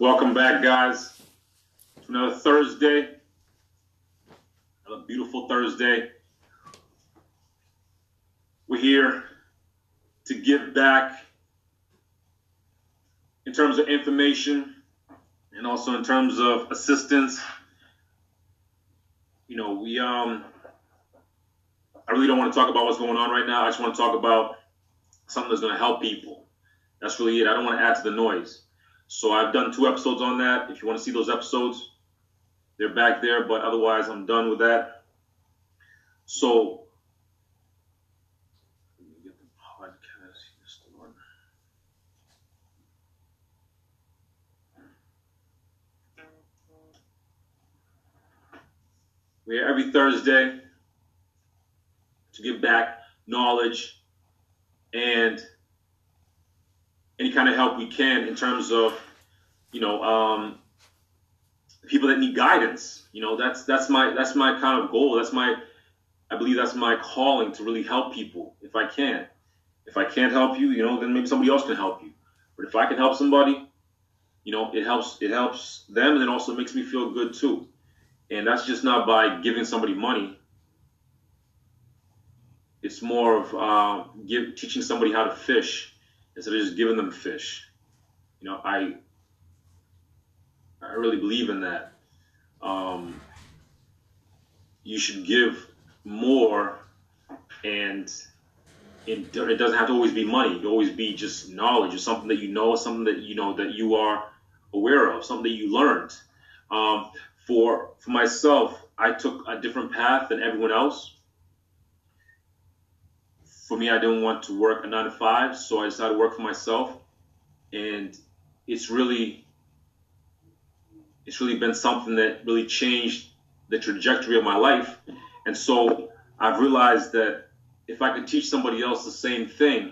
Welcome back, guys, another Thursday. Another beautiful Thursday. We're here to give back in terms of information and also in terms of assistance. You know, we um I really don't want to talk about what's going on right now. I just want to talk about something that's going to help people. That's really it. I don't want to add to the noise. So I've done two episodes on that. If you want to see those episodes, they're back there. But otherwise, I'm done with that. So let get the podcast. We're here every Thursday to give back knowledge and any kind of help we can in terms of, you know, um, people that need guidance. You know, that's that's my that's my kind of goal. That's my I believe that's my calling to really help people if I can. If I can't help you, you know, then maybe somebody else can help you. But if I can help somebody, you know, it helps it helps them and it also makes me feel good too. And that's just not by giving somebody money. It's more of uh, give, teaching somebody how to fish instead of just giving them fish. You know, I I really believe in that. Um, you should give more, and it, it doesn't have to always be money. It always be just knowledge or something that you know, something that you know that you are aware of, something that you learned. Um, for for myself, I took a different path than everyone else. For me, I didn't want to work a nine to five, so I decided to work for myself, and it's really it's really been something that really changed the trajectory of my life. And so I've realized that if I could teach somebody else the same thing,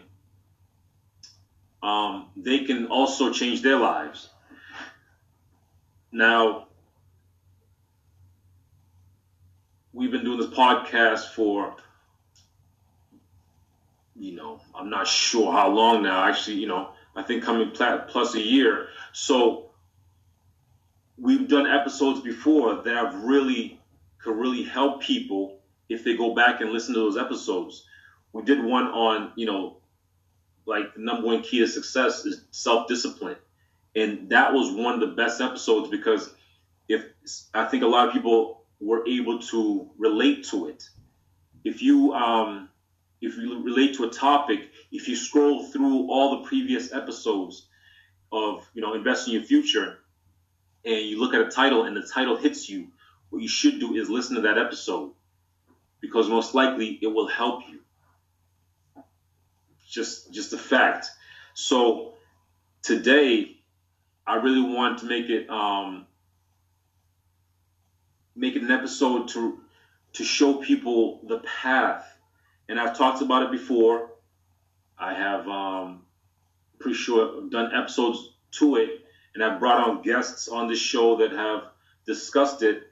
um, they can also change their lives. Now, we've been doing this podcast for you know i'm not sure how long now. Actually you know i think coming plus a year. So we've done episodes before that have really could really help people if they go back and listen to those episodes. We did one on you know like the number one key to success is self-discipline. And that was one of the best episodes because if i think a lot of people were able to relate to it. If you um, if you relate to a topic, if you scroll through all the previous episodes of you know invest in your future, and you look at a title and the title hits you, what you should do is listen to that episode because most likely it will help you. Just just a fact. So today, I really want to make it um, make it an episode to to show people the path. And I've talked about it before. I have um, pretty sure done episodes to it, and I've brought on guests on this show that have discussed it,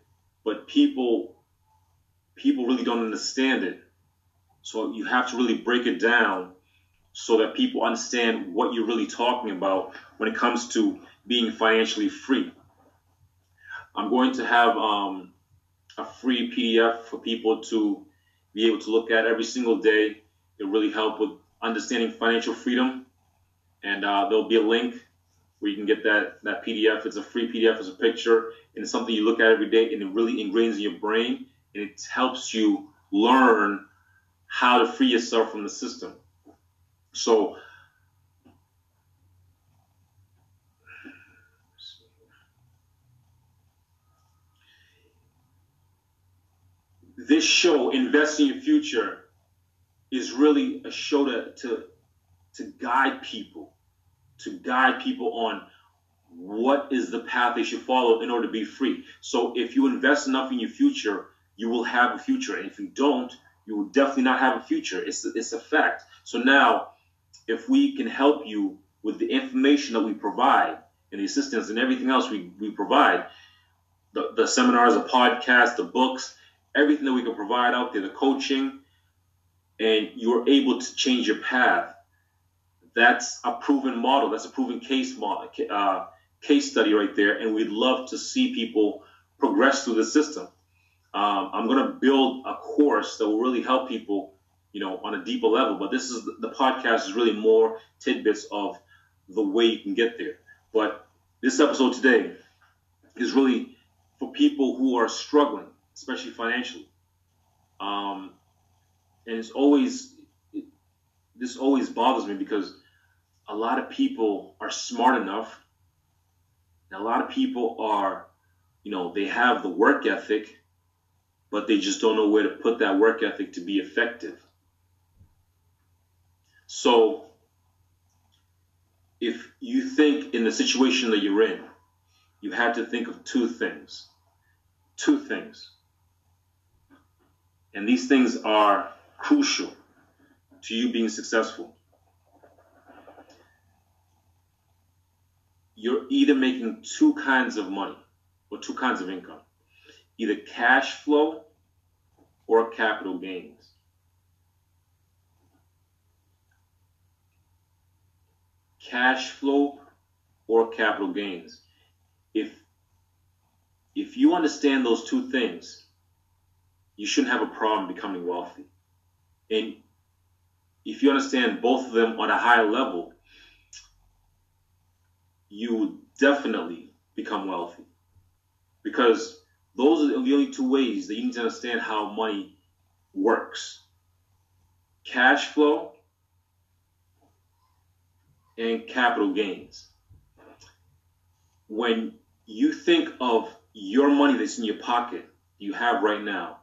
but people people really don't understand it. So you have to really break it down so that people understand what you're really talking about when it comes to being financially free. I'm going to have um, a free PDF for people to be able to look at every single day. It'll really help with understanding financial freedom. And uh, there'll be a link where you can get that, that PDF. It's a free PDF, it's a picture, and it's something you look at every day, and it really ingrains in your brain, and it helps you learn how to free yourself from the system. So this show, Investing in Your Future, is really a show to, to, to guide people, to guide people on what is the path they should follow in order to be free. So if you invest enough in your future, you will have a future. And if you don't, you will definitely not have a future. It's, it's a fact. So now, if we can help you with the information that we provide and the assistance and everything else we, we provide, the, the seminars, the podcasts, the books, everything that we can provide out there, the coaching, and you're able to change your path. That's a proven model. That's a proven case model, uh, case study right there, and we'd love to see people progress through the system. Um, I'm going to build a course that will really help people, you know, on a deeper level. But this is the podcast is really more tidbits of the way you can get there. But this episode today is really for people who are struggling, especially financially. Um, and it's always it, this always bothers me because a lot of people are smart enough, and a lot of people are, you know, they have the work ethic, but they just don't know where to put that work ethic to be effective. So, if you think in the situation that you're in, you have to think of two things. Two things. And these things are crucial to you being successful. You're either making two kinds of money or two kinds of income either cash flow or capital gains. Cash flow or capital gains. If if you understand those two things, you shouldn't have a problem becoming wealthy. And if you understand both of them on a higher level, you will definitely become wealthy. Because those are the only two ways that you need to understand how money works cash flow and capital gains. When you think of your money that's in your pocket, you have right now,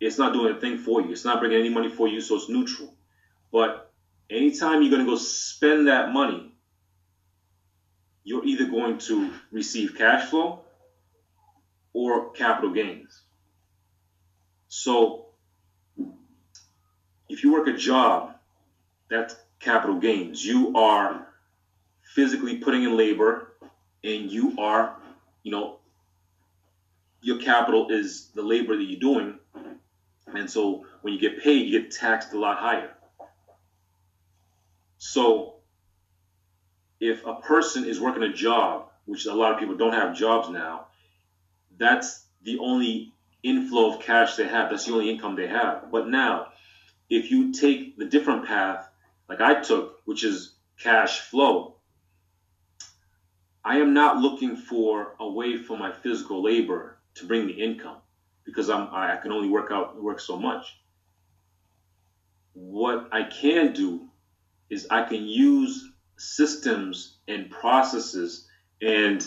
it's not doing a thing for you. It's not bringing any money for you, so it's neutral. But anytime you're going to go spend that money, you're either going to receive cash flow or capital gains. So if you work a job, that's capital gains. You are physically putting in labor and you are, you know, your capital is the labor that you're doing and so when you get paid, you get taxed a lot higher. So if a person is working a job, which a lot of people don't have jobs now, that's the only inflow of cash they have. That's the only income they have. But now, if you take the different path, like I took, which is cash flow, I am not looking for a way for my physical labor to bring me income because I'm I can only work out work so much. What I can do is I can use systems and processes and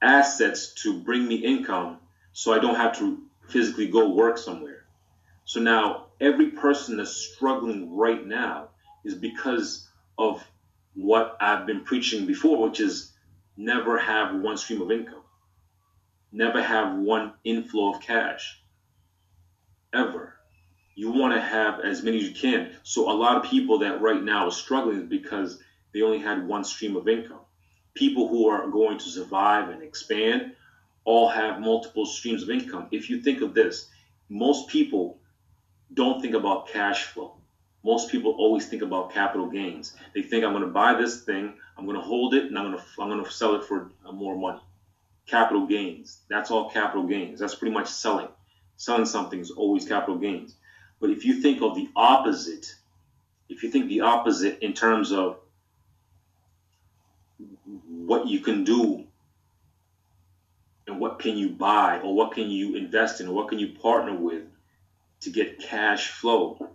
assets to bring me income so I don't have to physically go work somewhere. So now every person that's struggling right now is because of what I've been preaching before, which is never have one stream of income never have one inflow of cash. Ever. You want to have as many as you can. So a lot of people that right now are struggling because they only had one stream of income. People who are going to survive and expand all have multiple streams of income. If you think of this, most people don't think about cash flow. Most people always think about capital gains. They think I'm going to buy this thing, I'm going to hold it, and I'm going to I'm going to sell it for uh, more money capital gains. That's all capital gains. That's pretty much selling. Selling something is always capital gains. But if you think of the opposite, if you think the opposite in terms of what you can do and what can you buy or what can you invest in or what can you partner with to get cash flow,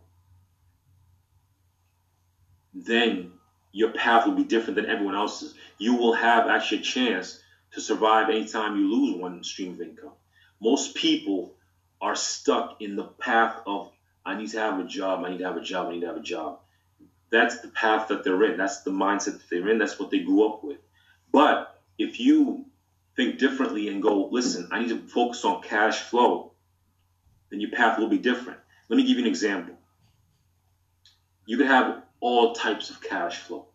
then your path will be different than everyone else's. You will have actually a chance to survive anytime you lose one stream of income. Most people are stuck in the path of I need to have a job, I need to have a job, I need to have a job. That's the path that they're in. That's the mindset that they're in. That's what they grew up with. But if you think differently and go, listen, I need to focus on cash flow, then your path will be different. Let me give you an example. You can have all types of cash flow.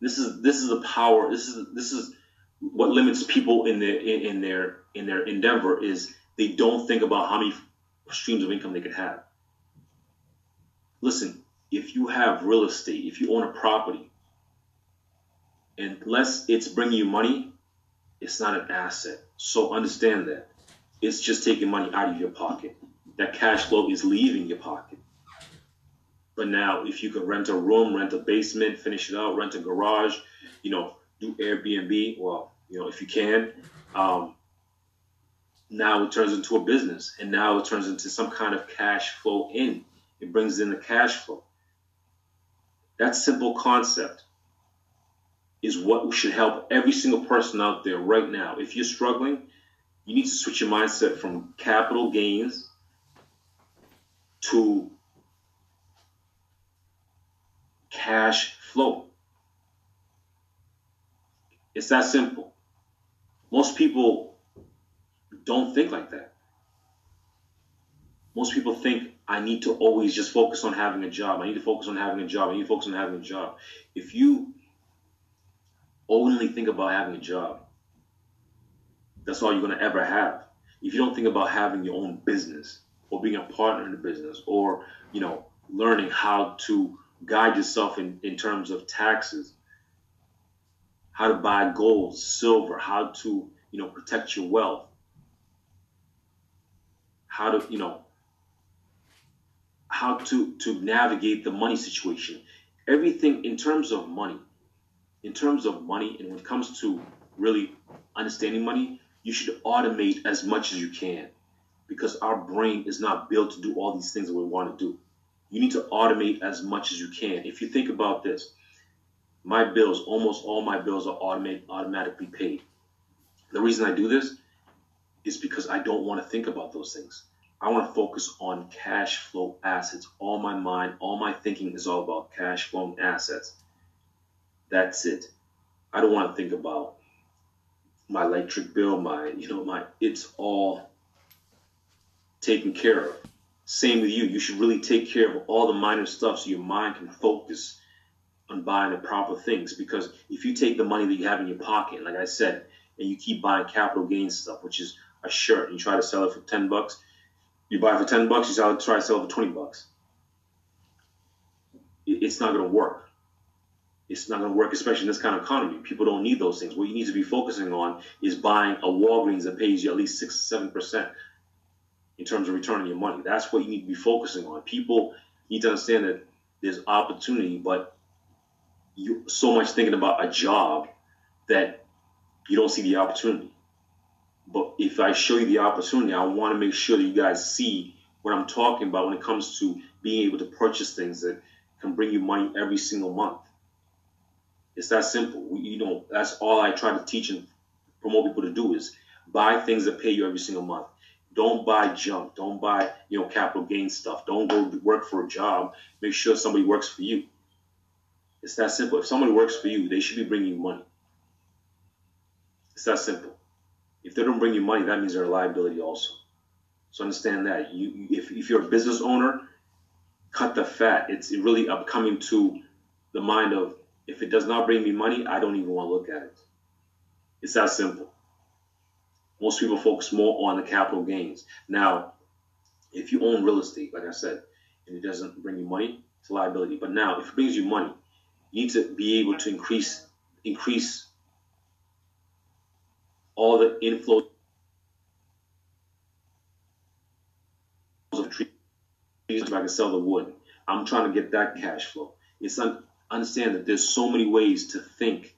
This is this is the power. This is this is what limits people in their in, in their in their endeavor is they don't think about how many streams of income they could have. Listen, if you have real estate, if you own a property, unless it's bringing you money, it's not an asset. So understand that. It's just taking money out of your pocket. That cash flow is leaving your pocket. But now, if you can rent a room, rent a basement, finish it out, rent a garage, you know, do Airbnb, well, you know, if you can, um, now it turns into a business and now it turns into some kind of cash flow in. It brings in the cash flow. That simple concept is what should help every single person out there right now. If you're struggling, you need to switch your mindset from capital gains to cash flow. It's that simple. Most people don't think like that. Most people think I need to always just focus on having a job. I need to focus on having a job. I need to focus on having a job. If you only think about having a job, that's all you're going to ever have. If you don't think about having your own business or being a partner in the business or, you know, learning how to guide yourself in, in terms of taxes, how to buy gold, silver, how to, you know, protect your wealth, how to, you know, how to, to navigate the money situation. Everything in terms of money, in terms of money, and when it comes to really understanding money, you should automate as much as you can because our brain is not built to do all these things that we want to do. You need to automate as much as you can. If you think about this, my bills, almost all my bills are automated, automatically paid. The reason I do this is because I don't want to think about those things. I want to focus on cash flow assets. All my mind, all my thinking is all about cash flow assets. That's it. I don't want to think about my electric bill, my, you know, my, it's all taken care of. Same with you. You should really take care of all the minor stuff so your mind can focus on buying the proper things. Because if you take the money that you have in your pocket, like I said, and you keep buying capital gains stuff, which is a shirt, and you try to sell it for 10 bucks, you buy it for 10 bucks, you try to sell it for 20 bucks. It's not going to work. It's not going to work, especially in this kind of economy. People don't need those things. What you need to be focusing on is buying a Walgreens that pays you at least six, seven percent in terms of returning your money. That's what you need to be focusing on. People need to understand that there's opportunity, but you so much thinking about a job that you don't see the opportunity. But if I show you the opportunity, I want to make sure that you guys see what I'm talking about when it comes to being able to purchase things that can bring you money every single month. It's that simple. We, you know, that's all I try to teach and promote people to do is buy things that pay you every single month. Don't buy junk. Don't buy, you know, capital gain stuff. Don't go work for a job. Make sure somebody works for you. It's that simple. If somebody works for you, they should be bringing you money. It's that simple. If they don't bring you money, that means they're a liability also. So understand that. You, if, if you're a business owner, cut the fat. It's really coming to the mind of if it does not bring me money, I don't even want to look at it. It's that simple. Most people focus more on the capital gains. Now, if you own real estate, like I said, and it doesn't bring you money, it's a liability. But now, if it brings you money, you need to be able to increase increase all the inflow of trees so I can sell the wood. I'm trying to get that cash flow. It's un- understand that there's so many ways to think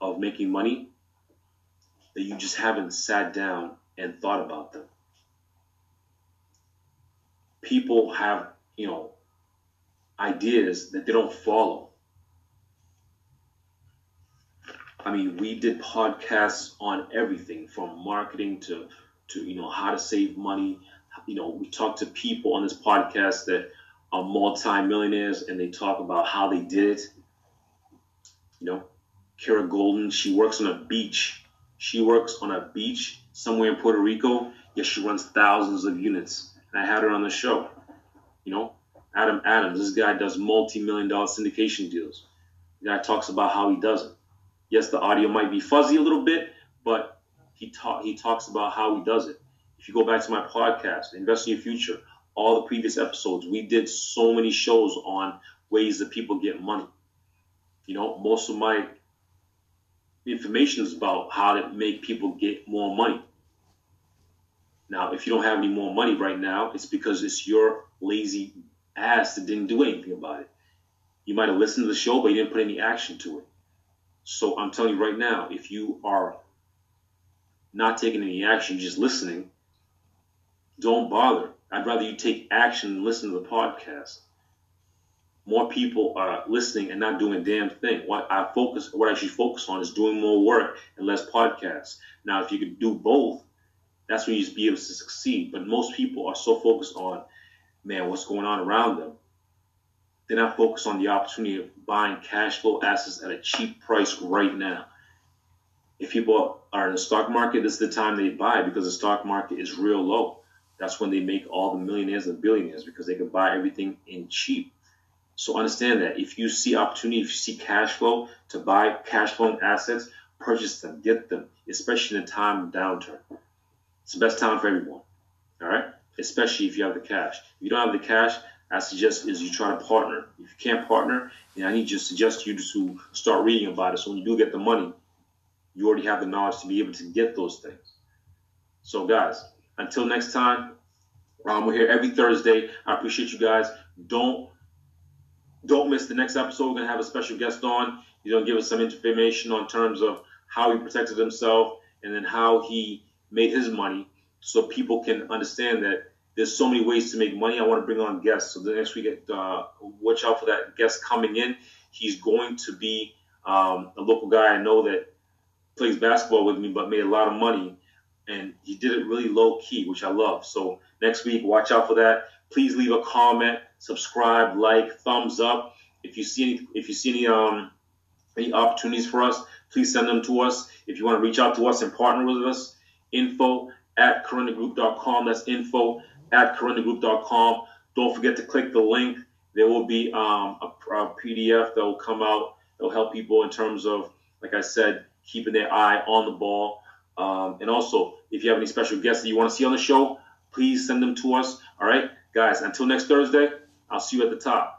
of making money that you just haven't sat down and thought about them. People have, you know, ideas that they don't follow. I mean, we did podcasts on everything from marketing to, to you know, how to save money. You know, we talked to people on this podcast that are multi-millionaires and they talk about how they did it. You know, Kara Golden, she works on a beach. She works on a beach somewhere in Puerto Rico. Yes, she runs thousands of units. And I had her on the show. You know, Adam Adams, this guy does multi-million dollar syndication deals. The guy talks about how he does it. Yes, the audio might be fuzzy a little bit, but he he talks about how he does it. If you go back to my podcast, Invest in Your Future, all the previous episodes, we did so many shows on ways that people get money. You know, most of my information is about how to make people get more money. Now, if you don't have any more money right now, it's because it's your lazy ass that didn't do anything about it. You might have listened to the show, but you didn't put any action to it. So I'm telling you right now, if you are not taking any action, just listening, don't bother. I'd rather you take action and listen to the podcast. More people are listening and not doing a damn thing. What I focus, what I should focus on is doing more work and less podcasts. Now, if you could do both, that's when you'd be able to succeed. But most people are so focused on, man, what's going on around them. They're focus on the opportunity of buying cash flow assets at a cheap price right now. If people are in the stock market, this is the time they buy because the stock market is real low. That's when they make all the millionaires and billionaires because they can buy everything in cheap. So understand that if you see opportunity, if you see cash flow to buy cash flowing assets, purchase them, get them, especially in a time of downturn. It's the best time for everyone. All right? Especially if you have the cash. If you don't have the cash, I suggest is you try to partner. If you can't partner, then I need to suggest you to start reading about it. So when you do get the money, you already have the knowledge to be able to get those things. So guys, until next time, um, we're here every Thursday. I appreciate you guys. Don't don't miss the next episode. We're gonna have a special guest on. He's gonna give us some information on terms of how he protected himself and then how he made his money, so people can understand that there's so many ways to make money. I want to bring on guests. So the next week, uh, watch out for that guest coming in. He's going to be um, a local guy I know that plays basketball with me, but made a lot of money, and he did it really low key, which I love. So next week, watch out for that. Please leave a comment, subscribe, like, thumbs up. If you see any, if you see any um any opportunities for us, please send them to us. If you want to reach out to us and partner with us, info at corindagroup.com. That's info at corindagroup.com. Don't forget to click the link. There will be um, a, a, PDF that will come out. It'll help people in terms of, like I said, keeping their eye on the ball. Um, and also, if you have any special guests that you want to see on the show, please send them to us. All right, guys, until next Thursday, I'll see you at the top.